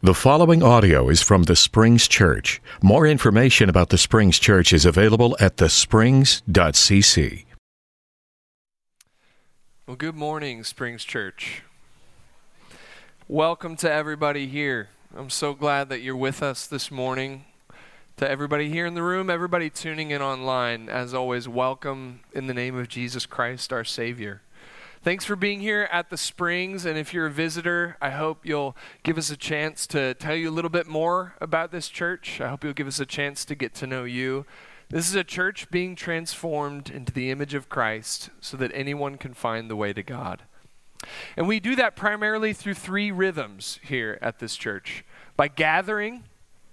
The following audio is from the Springs Church. More information about the Springs Church is available at thesprings.cc. Well, good morning, Springs Church. Welcome to everybody here. I'm so glad that you're with us this morning. To everybody here in the room, everybody tuning in online, as always, welcome in the name of Jesus Christ, our Savior. Thanks for being here at the Springs. And if you're a visitor, I hope you'll give us a chance to tell you a little bit more about this church. I hope you'll give us a chance to get to know you. This is a church being transformed into the image of Christ so that anyone can find the way to God. And we do that primarily through three rhythms here at this church by gathering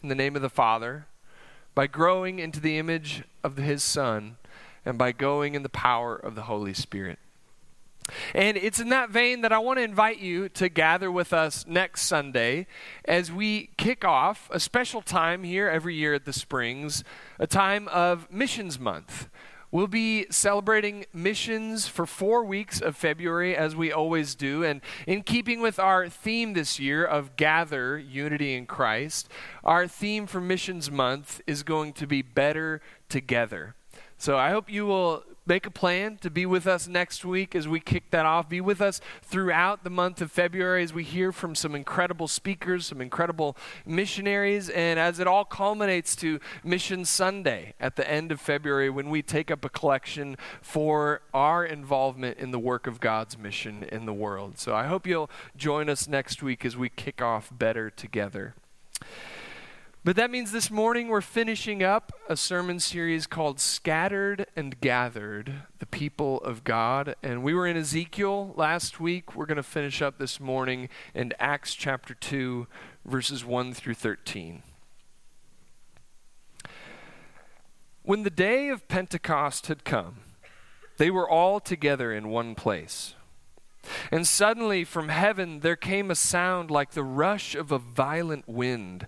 in the name of the Father, by growing into the image of His Son, and by going in the power of the Holy Spirit. And it's in that vein that I want to invite you to gather with us next Sunday as we kick off a special time here every year at the Springs, a time of Missions Month. We'll be celebrating missions for four weeks of February, as we always do. And in keeping with our theme this year of Gather Unity in Christ, our theme for Missions Month is going to be Better Together. So I hope you will make a plan to be with us next week as we kick that off. Be with us throughout the month of February as we hear from some incredible speakers, some incredible missionaries, and as it all culminates to Mission Sunday at the end of February when we take up a collection for our involvement in the work of God's mission in the world. So I hope you'll join us next week as we kick off better together. But that means this morning we're finishing up a sermon series called Scattered and Gathered, the People of God. And we were in Ezekiel last week. We're going to finish up this morning in Acts chapter 2, verses 1 through 13. When the day of Pentecost had come, they were all together in one place. And suddenly from heaven there came a sound like the rush of a violent wind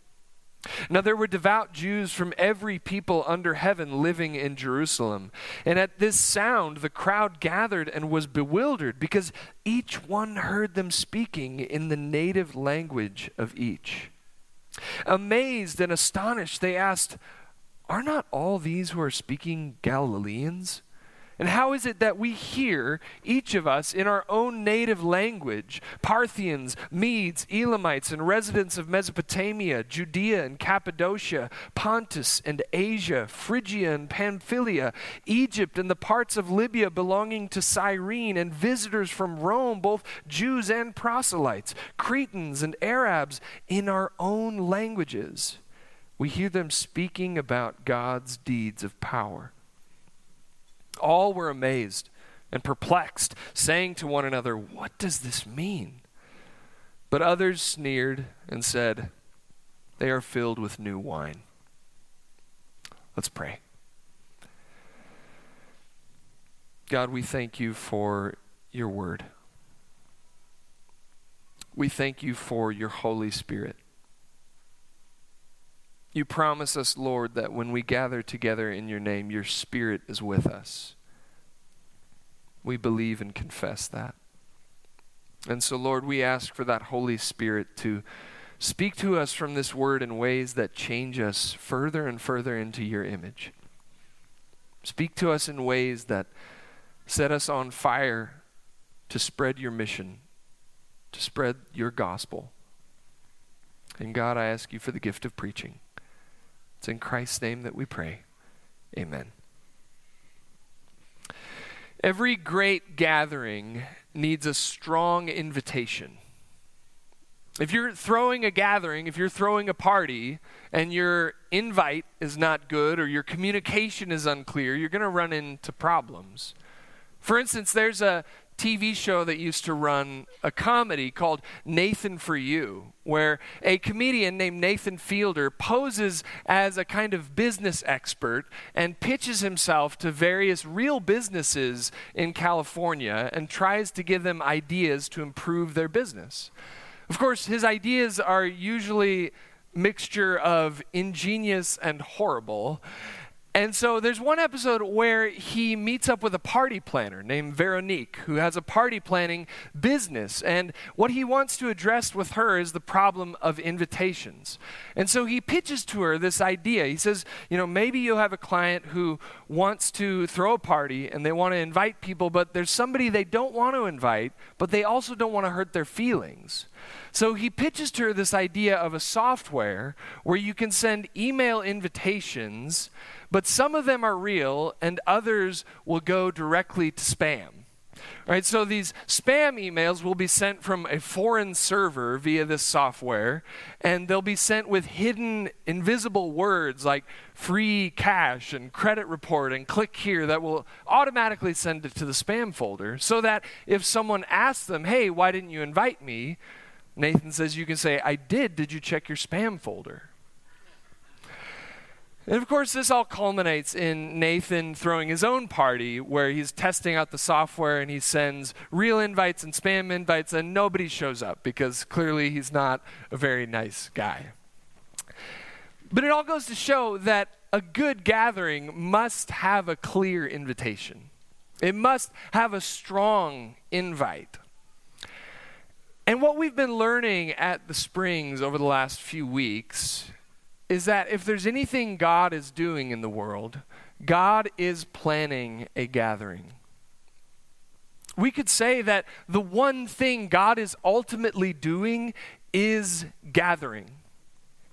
Now there were devout Jews from every people under heaven living in Jerusalem. And at this sound, the crowd gathered and was bewildered because each one heard them speaking in the native language of each. Amazed and astonished, they asked, Are not all these who are speaking Galileans? And how is it that we hear, each of us, in our own native language Parthians, Medes, Elamites, and residents of Mesopotamia, Judea and Cappadocia, Pontus and Asia, Phrygia and Pamphylia, Egypt and the parts of Libya belonging to Cyrene, and visitors from Rome, both Jews and proselytes, Cretans and Arabs, in our own languages? We hear them speaking about God's deeds of power. All were amazed and perplexed, saying to one another, What does this mean? But others sneered and said, They are filled with new wine. Let's pray. God, we thank you for your word. We thank you for your Holy Spirit. You promise us, Lord, that when we gather together in your name, your Spirit is with us. We believe and confess that. And so, Lord, we ask for that Holy Spirit to speak to us from this word in ways that change us further and further into your image. Speak to us in ways that set us on fire to spread your mission, to spread your gospel. And God, I ask you for the gift of preaching. It's in Christ's name that we pray. Amen. Every great gathering needs a strong invitation. If you're throwing a gathering, if you're throwing a party, and your invite is not good or your communication is unclear, you're going to run into problems. For instance, there's a TV show that used to run a comedy called Nathan for You, where a comedian named Nathan Fielder poses as a kind of business expert and pitches himself to various real businesses in California and tries to give them ideas to improve their business. Of course, his ideas are usually mixture of ingenious and horrible. And so there's one episode where he meets up with a party planner named Veronique, who has a party planning business. And what he wants to address with her is the problem of invitations. And so he pitches to her this idea. He says, you know, maybe you'll have a client who wants to throw a party and they want to invite people, but there's somebody they don't want to invite, but they also don't want to hurt their feelings. So he pitches to her this idea of a software where you can send email invitations, but some of them are real and others will go directly to spam. Right, so these spam emails will be sent from a foreign server via this software, and they'll be sent with hidden, invisible words like free cash and credit report and click here that will automatically send it to the spam folder so that if someone asks them, hey, why didn't you invite me? Nathan says you can say, I did. Did you check your spam folder? And of course, this all culminates in Nathan throwing his own party where he's testing out the software and he sends real invites and spam invites, and nobody shows up because clearly he's not a very nice guy. But it all goes to show that a good gathering must have a clear invitation, it must have a strong invite. And what we've been learning at the Springs over the last few weeks is that if there's anything God is doing in the world, God is planning a gathering. We could say that the one thing God is ultimately doing is gathering.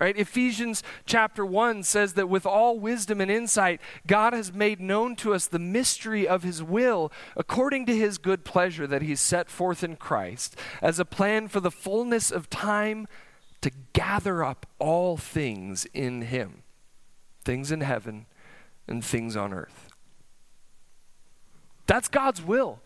Right? Ephesians chapter 1 says that with all wisdom and insight, God has made known to us the mystery of his will according to his good pleasure that he's set forth in Christ as a plan for the fullness of time to gather up all things in him things in heaven and things on earth. That's God's will.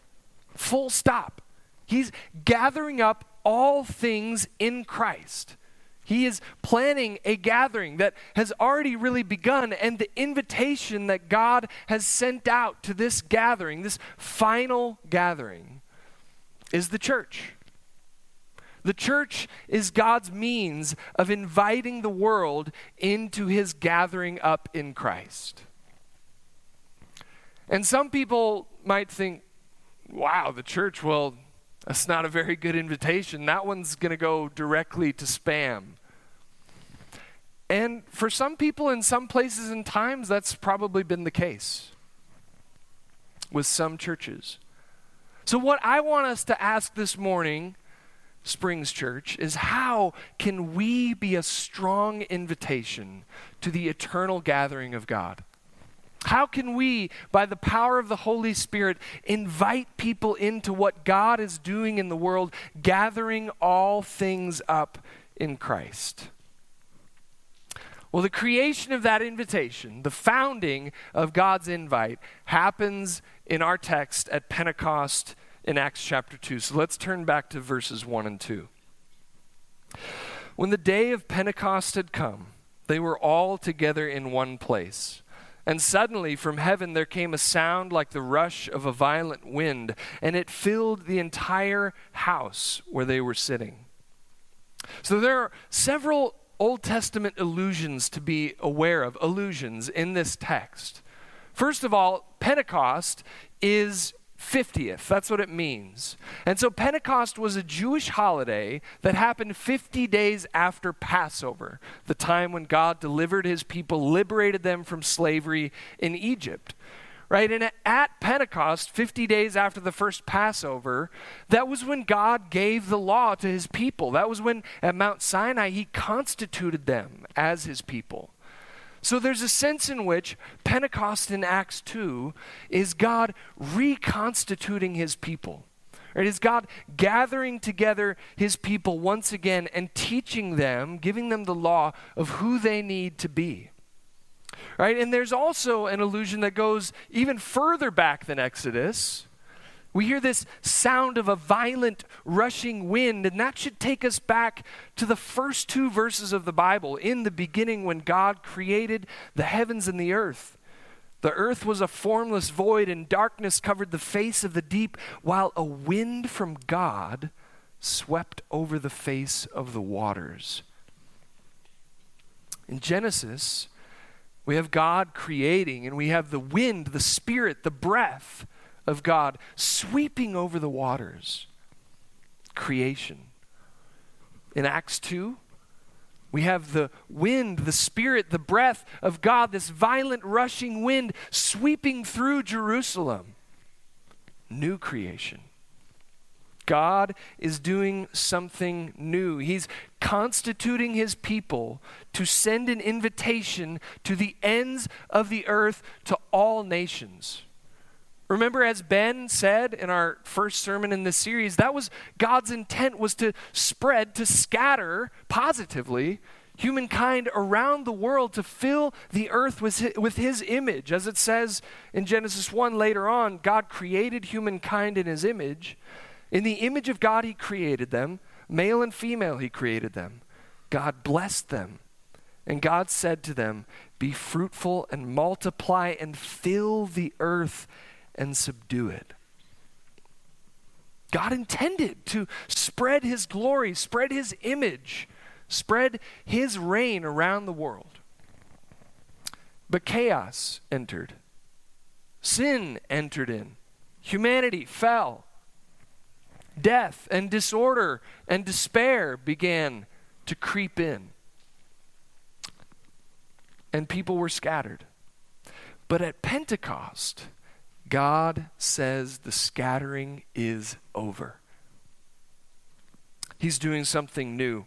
Full stop. He's gathering up all things in Christ. He is planning a gathering that has already really begun, and the invitation that God has sent out to this gathering, this final gathering, is the church. The church is God's means of inviting the world into his gathering up in Christ. And some people might think, wow, the church, well, that's not a very good invitation. That one's going to go directly to spam. And for some people in some places and times, that's probably been the case with some churches. So, what I want us to ask this morning, Springs Church, is how can we be a strong invitation to the eternal gathering of God? How can we, by the power of the Holy Spirit, invite people into what God is doing in the world, gathering all things up in Christ? Well, the creation of that invitation, the founding of God's invite, happens in our text at Pentecost in Acts chapter 2. So let's turn back to verses 1 and 2. When the day of Pentecost had come, they were all together in one place. And suddenly from heaven there came a sound like the rush of a violent wind, and it filled the entire house where they were sitting. So there are several Old Testament allusions to be aware of, allusions in this text. First of all, Pentecost is 50th. That's what it means. And so Pentecost was a Jewish holiday that happened 50 days after Passover, the time when God delivered his people, liberated them from slavery in Egypt. Right? And at Pentecost, 50 days after the first Passover, that was when God gave the law to his people. That was when at Mount Sinai he constituted them as his people. So there's a sense in which Pentecost in Acts 2 is God reconstituting his people. Right? Is God gathering together his people once again and teaching them, giving them the law of who they need to be. Right? And there's also an allusion that goes even further back than Exodus We hear this sound of a violent rushing wind, and that should take us back to the first two verses of the Bible. In the beginning, when God created the heavens and the earth, the earth was a formless void, and darkness covered the face of the deep, while a wind from God swept over the face of the waters. In Genesis, we have God creating, and we have the wind, the spirit, the breath of God sweeping over the waters. Creation. In Acts 2, we have the wind, the spirit, the breath of God, this violent rushing wind sweeping through Jerusalem. New creation. God is doing something new. He's constituting his people to send an invitation to the ends of the earth to all nations. Remember, as Ben said in our first sermon in this series, that was God's intent was to spread, to scatter positively humankind around the world to fill the earth with his, with his image. As it says in Genesis 1 later on, God created humankind in his image. In the image of God, he created them. Male and female, he created them. God blessed them. And God said to them, Be fruitful and multiply and fill the earth and subdue it. God intended to spread his glory, spread his image, spread his reign around the world. But chaos entered, sin entered in, humanity fell, death and disorder and despair began to creep in, and people were scattered. But at Pentecost, God says the scattering is over. He's doing something new.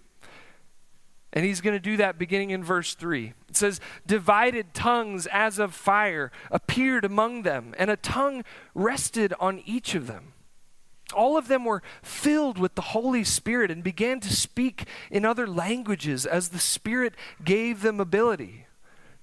And he's going to do that beginning in verse 3. It says, Divided tongues as of fire appeared among them, and a tongue rested on each of them. All of them were filled with the Holy Spirit and began to speak in other languages as the Spirit gave them ability.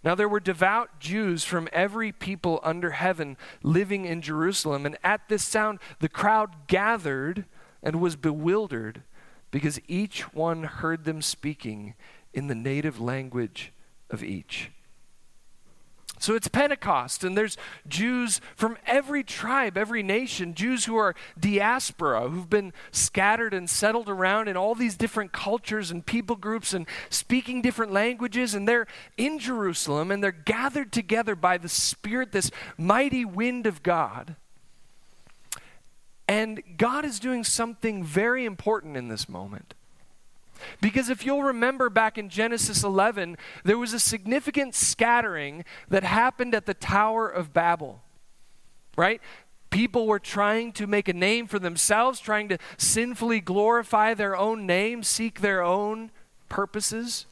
Now there were devout Jews from every people under heaven living in Jerusalem, and at this sound the crowd gathered and was bewildered because each one heard them speaking in the native language of each. So it's Pentecost, and there's Jews from every tribe, every nation, Jews who are diaspora, who've been scattered and settled around in all these different cultures and people groups and speaking different languages, and they're in Jerusalem and they're gathered together by the Spirit, this mighty wind of God. And God is doing something very important in this moment. Because if you'll remember back in Genesis 11, there was a significant scattering that happened at the Tower of Babel, right? People were trying to make a name for themselves, trying to sinfully glorify their own name, seek their own purposes.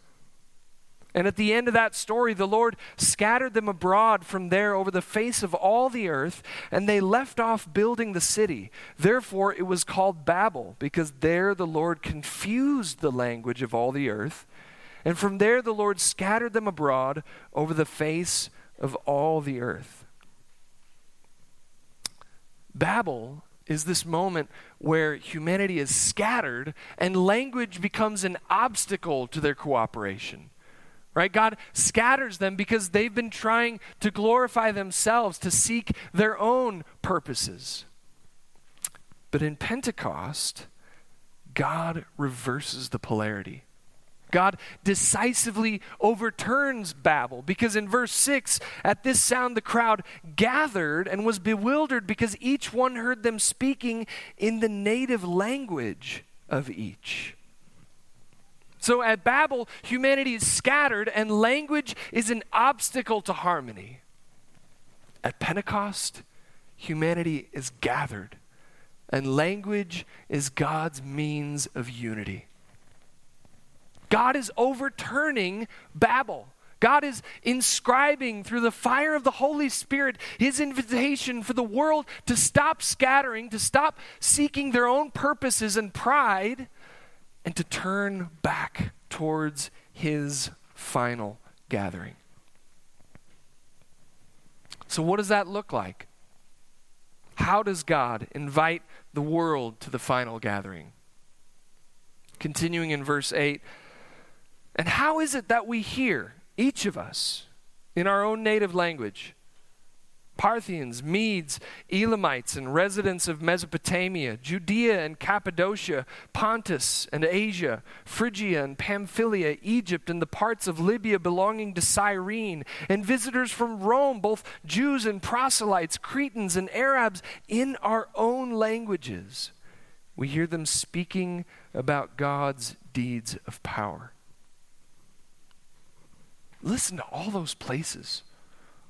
And at the end of that story, the Lord scattered them abroad from there over the face of all the earth, and they left off building the city. Therefore, it was called Babel, because there the Lord confused the language of all the earth. And from there the Lord scattered them abroad over the face of all the earth. Babel is this moment where humanity is scattered and language becomes an obstacle to their cooperation right? God scatters them because they've been trying to glorify themselves, to seek their own purposes. But in Pentecost, God reverses the polarity. God decisively overturns Babel because in verse 6, at this sound, the crowd gathered and was bewildered because each one heard them speaking in the native language of each. So at Babel, humanity is scattered and language is an obstacle to harmony. At Pentecost, humanity is gathered and language is God's means of unity. God is overturning Babel. God is inscribing through the fire of the Holy Spirit his invitation for the world to stop scattering, to stop seeking their own purposes and pride, and to turn back towards his final gathering. So, what does that look like? how does God invite the world to the final gathering? Continuing in verse 8, and how is it that we hear, each of us, in our own native language? Parthians, Medes, Elamites, and residents of Mesopotamia, Judea and Cappadocia, Pontus and Asia, Phrygia and Pamphylia, Egypt, and the parts of Libya belonging to Cyrene, and visitors from Rome, both Jews and proselytes, Cretans and Arabs, in our own languages. We hear them speaking about God's deeds of power. Listen to all those places,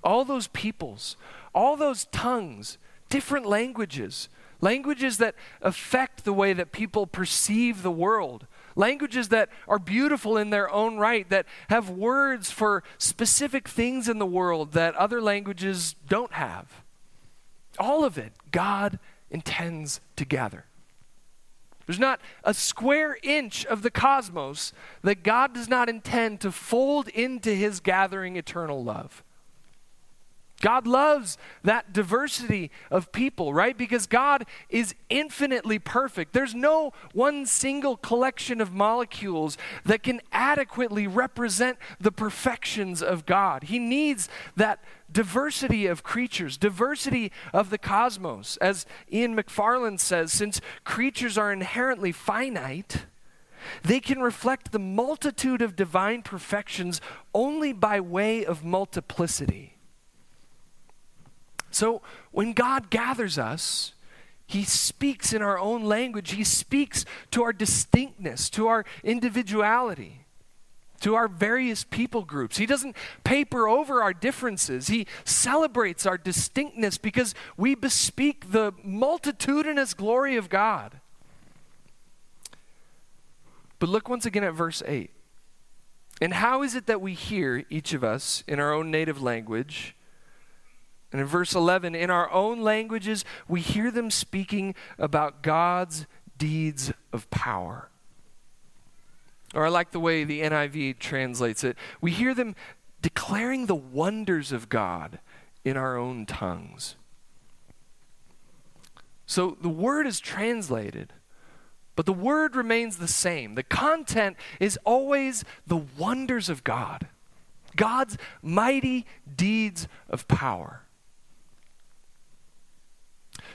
all those peoples, all those tongues, different languages, languages that affect the way that people perceive the world, languages that are beautiful in their own right, that have words for specific things in the world that other languages don't have. All of it, God intends to gather. There's not a square inch of the cosmos that God does not intend to fold into his gathering eternal love. God loves that diversity of people, right? Because God is infinitely perfect. There's no one single collection of molecules that can adequately represent the perfections of God. He needs that diversity of creatures, diversity of the cosmos. As Ian McFarland says, since creatures are inherently finite, they can reflect the multitude of divine perfections only by way of multiplicity. So when God gathers us, he speaks in our own language. He speaks to our distinctness, to our individuality, to our various people groups. He doesn't paper over our differences. He celebrates our distinctness because we bespeak the multitudinous glory of God. But look once again at verse 8. And how is it that we hear, each of us, in our own native language? And in verse 11, in our own languages, we hear them speaking about God's deeds of power. Or I like the way the NIV translates it. We hear them declaring the wonders of God in our own tongues. So the word is translated, but the word remains the same. The content is always the wonders of God, God's mighty deeds of power.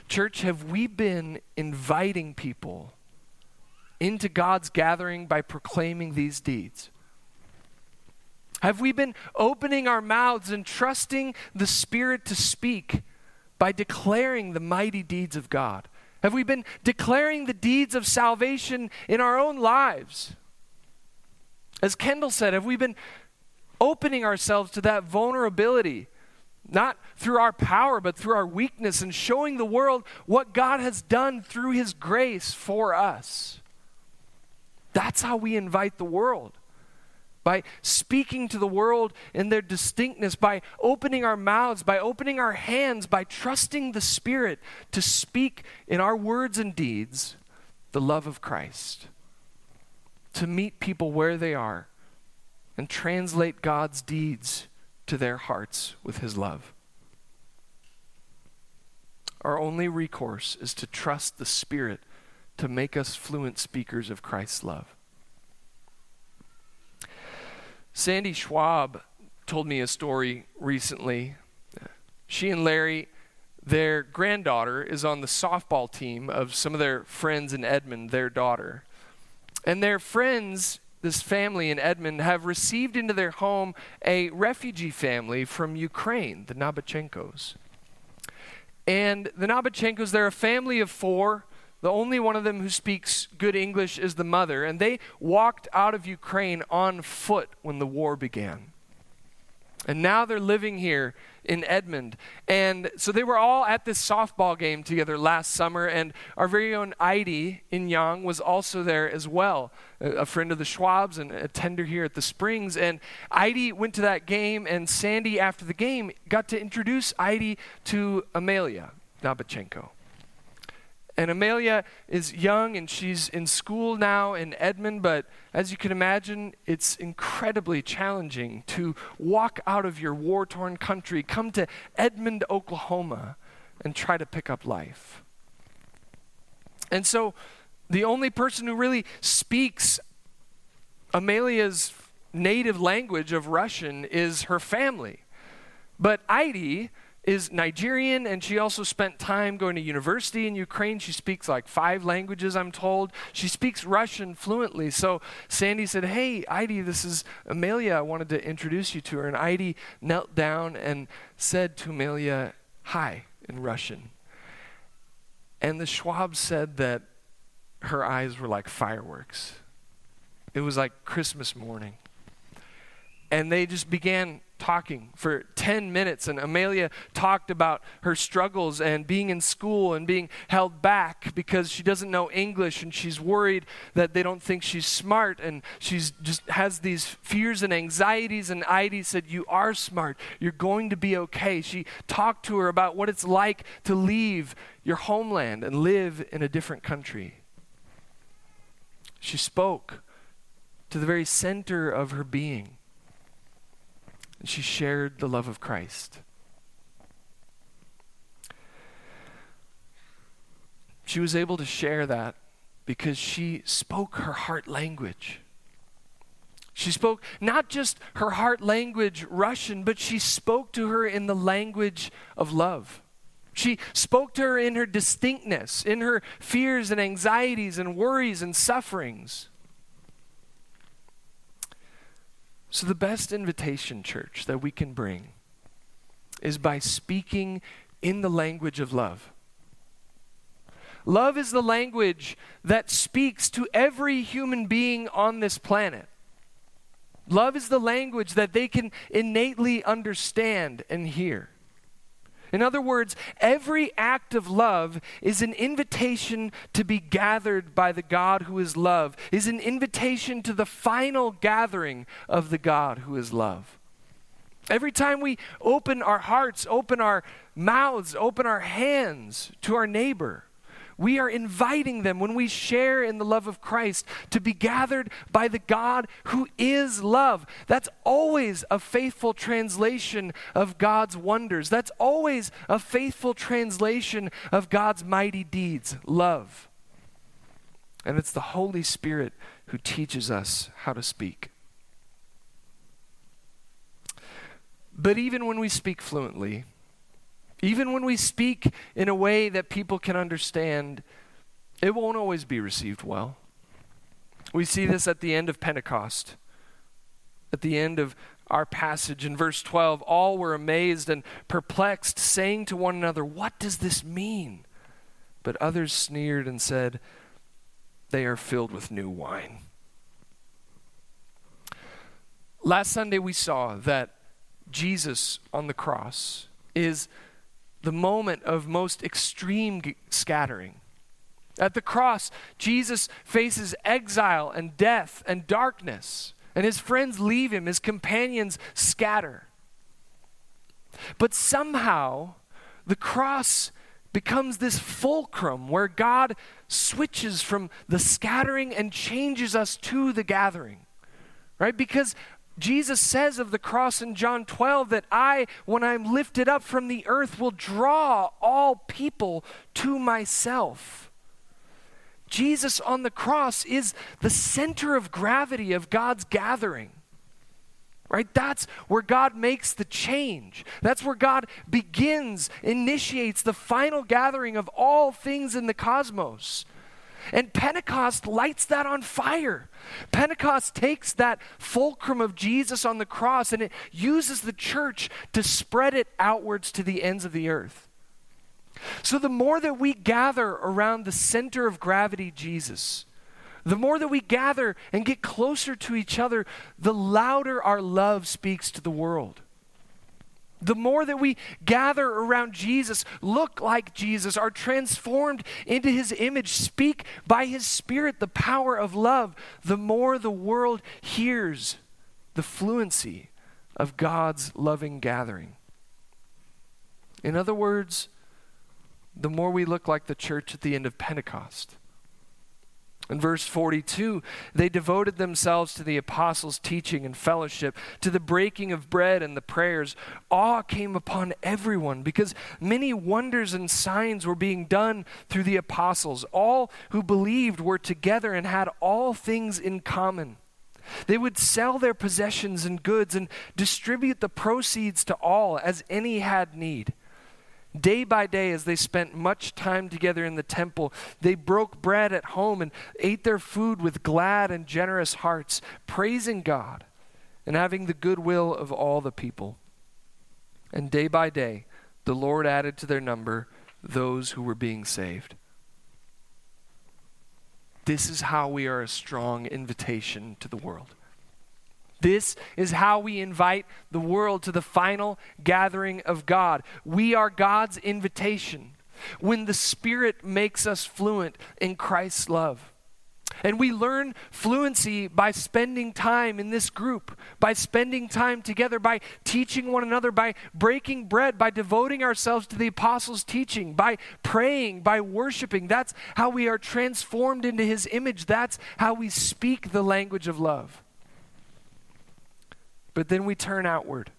Church, have we been inviting people into God's gathering by proclaiming these deeds? Have we been opening our mouths and trusting the Spirit to speak by declaring the mighty deeds of God? Have we been declaring the deeds of salvation in our own lives? As Kendall said, have we been opening ourselves to that vulnerability not through our power, but through our weakness, and showing the world what God has done through His grace for us. That's how we invite the world. By speaking to the world in their distinctness, by opening our mouths, by opening our hands, by trusting the Spirit to speak in our words and deeds the love of Christ. To meet people where they are and translate God's deeds to their hearts with his love. Our only recourse is to trust the Spirit to make us fluent speakers of Christ's love. Sandy Schwab told me a story recently. She and Larry, their granddaughter, is on the softball team of some of their friends in Edmond, their daughter. And their friends this family in Edmond have received into their home a refugee family from Ukraine, the Nabachenkos. And the Nabachenkos, they're a family of four. The only one of them who speaks good English is the mother. And they walked out of Ukraine on foot when the war began. And now they're living here in Edmond. And so they were all at this softball game together last summer, and our very own Heidi Inyang was also there as well, a, friend of the Schwabs and a tender here at the Springs. And Heidi went to that game, and Sandy, after the game, got to introduce Heidi to Amelia Nabachenko. And Amelia is young and she's in school now in Edmond, but as you can imagine, it's incredibly challenging to walk out of your war torn country, come to Edmond, Oklahoma, and try to pick up life. And so the only person who really speaks Amelia's native language of Russian is her family. But Heidi is Nigerian and she also spent time going to university in Ukraine. She speaks like five languages, I'm told. She speaks Russian fluently. So Sandy said, Hey, Heidi, this is Amelia. I wanted to introduce you to her. And Heidi knelt down and said to Amelia, Hi, in Russian. And the Schwab said that her eyes were like fireworks. It was like Christmas morning. And they just began talking for 10 minutes. And Amelia talked about her struggles and being in school and being held back because she doesn't know English and she's worried that they don't think she's smart. And she's just has these fears and anxieties. And Heidi said, You are smart. You're going to be okay. She talked to her about what it's like to leave your homeland and live in a different country. She spoke to the very center of her being and she shared the love of Christ. She was able to share that because she spoke her heart language. She spoke not just her heart language, Russian, but she spoke to her in the language of love. She spoke to her in her distinctness, in her fears and anxieties and worries and sufferings. So, the best invitation, church, that we can bring is by speaking in the language of love. Love is the language that speaks to every human being on this planet. Love is the language that they can innately understand and hear. In other words, every act of love is an invitation to be gathered by the God who is love, is an invitation to the final gathering of the God who is love. Every time we open our hearts, open our mouths, open our hands to our neighbor, we are inviting them when we share in the love of Christ to be gathered by the God who is love. That's always a faithful translation of God's wonders. That's always a faithful translation of God's mighty deeds love. And it's the Holy Spirit who teaches us how to speak. But even when we speak fluently, even when we speak in a way that people can understand, it won't always be received well. We see this at the end of Pentecost. At the end of our passage in verse 12, all were amazed and perplexed, saying to one another, What does this mean? But others sneered and said, They are filled with new wine. Last Sunday, we saw that Jesus on the cross is the moment of most extreme scattering. At the cross, Jesus faces exile and death and darkness, and his friends leave him, his companions scatter. But somehow, the cross becomes this fulcrum where God switches from the scattering and changes us to the gathering. Right? Because Jesus says of the cross in John 12 that I, when I'm lifted up from the earth, will draw all people to myself. Jesus on the cross is the center of gravity of God's gathering. Right? That's where God makes the change. That's where God begins, initiates the final gathering of all things in the cosmos. And Pentecost lights that on fire. Pentecost takes that fulcrum of Jesus on the cross and it uses the church to spread it outwards to the ends of the earth. So the more that we gather around the center of gravity, Jesus, the more that we gather and get closer to each other, the louder our love speaks to the world. The more that we gather around Jesus, look like Jesus, are transformed into his image, speak by his Spirit the power of love, the more the world hears the fluency of God's loving gathering. In other words, the more we look like the church at the end of Pentecost, In verse 42, they devoted themselves to the apostles' teaching and fellowship, to the breaking of bread and the prayers. Awe came upon everyone because many wonders and signs were being done through the apostles. All who believed were together and had all things in common. They would sell their possessions and goods and distribute the proceeds to all as any had need. Day by day, as they spent much time together in the temple, they broke bread at home and ate their food with glad and generous hearts, praising God and having the goodwill of all the people. And day by day, the Lord added to their number those who were being saved. This is how we are a strong invitation to the world. This is how we invite the world to the final gathering of God. We are God's invitation when the Spirit makes us fluent in Christ's love. And we learn fluency by spending time in this group, by spending time together, by teaching one another, by breaking bread, by devoting ourselves to the apostles' teaching, by praying, by worshiping. That's how we are transformed into his image. That's how we speak the language of love. But then we turn outward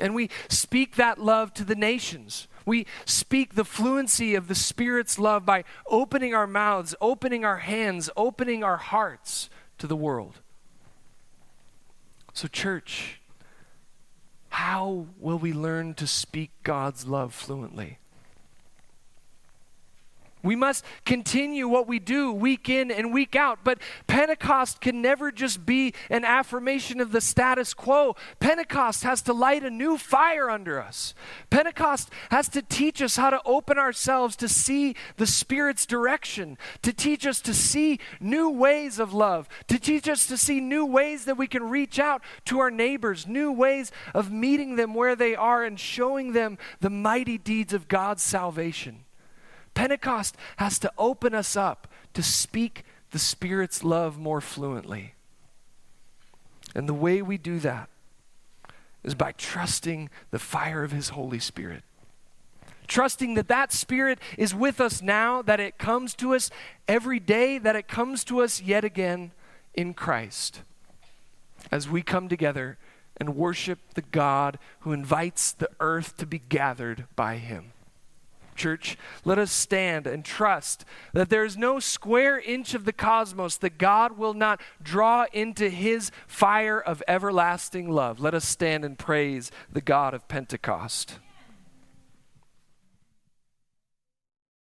and we speak that love to the nations. We speak the fluency of the Spirit's love by opening our mouths, opening our hands, opening our hearts to the world. So, church, how will we learn to speak God's love fluently? We must continue what we do week in and week out. But Pentecost can never just be an affirmation of the status quo. Pentecost has to light a new fire under us. Pentecost has to teach us how to open ourselves to see the Spirit's direction, to teach us to see new ways of love, to teach us to see new ways that we can reach out to our neighbors, new ways of meeting them where they are and showing them the mighty deeds of God's salvation. Pentecost has to open us up to speak the Spirit's love more fluently. And the way we do that is by trusting the fire of His Holy Spirit. Trusting that that Spirit is with us now, that it comes to us every day, that it comes to us yet again in Christ. As we come together and worship the God who invites the earth to be gathered by Him church, let us stand and trust that there is no square inch of the cosmos that God will not draw into his fire of everlasting love. Let us stand and praise the God of Pentecost.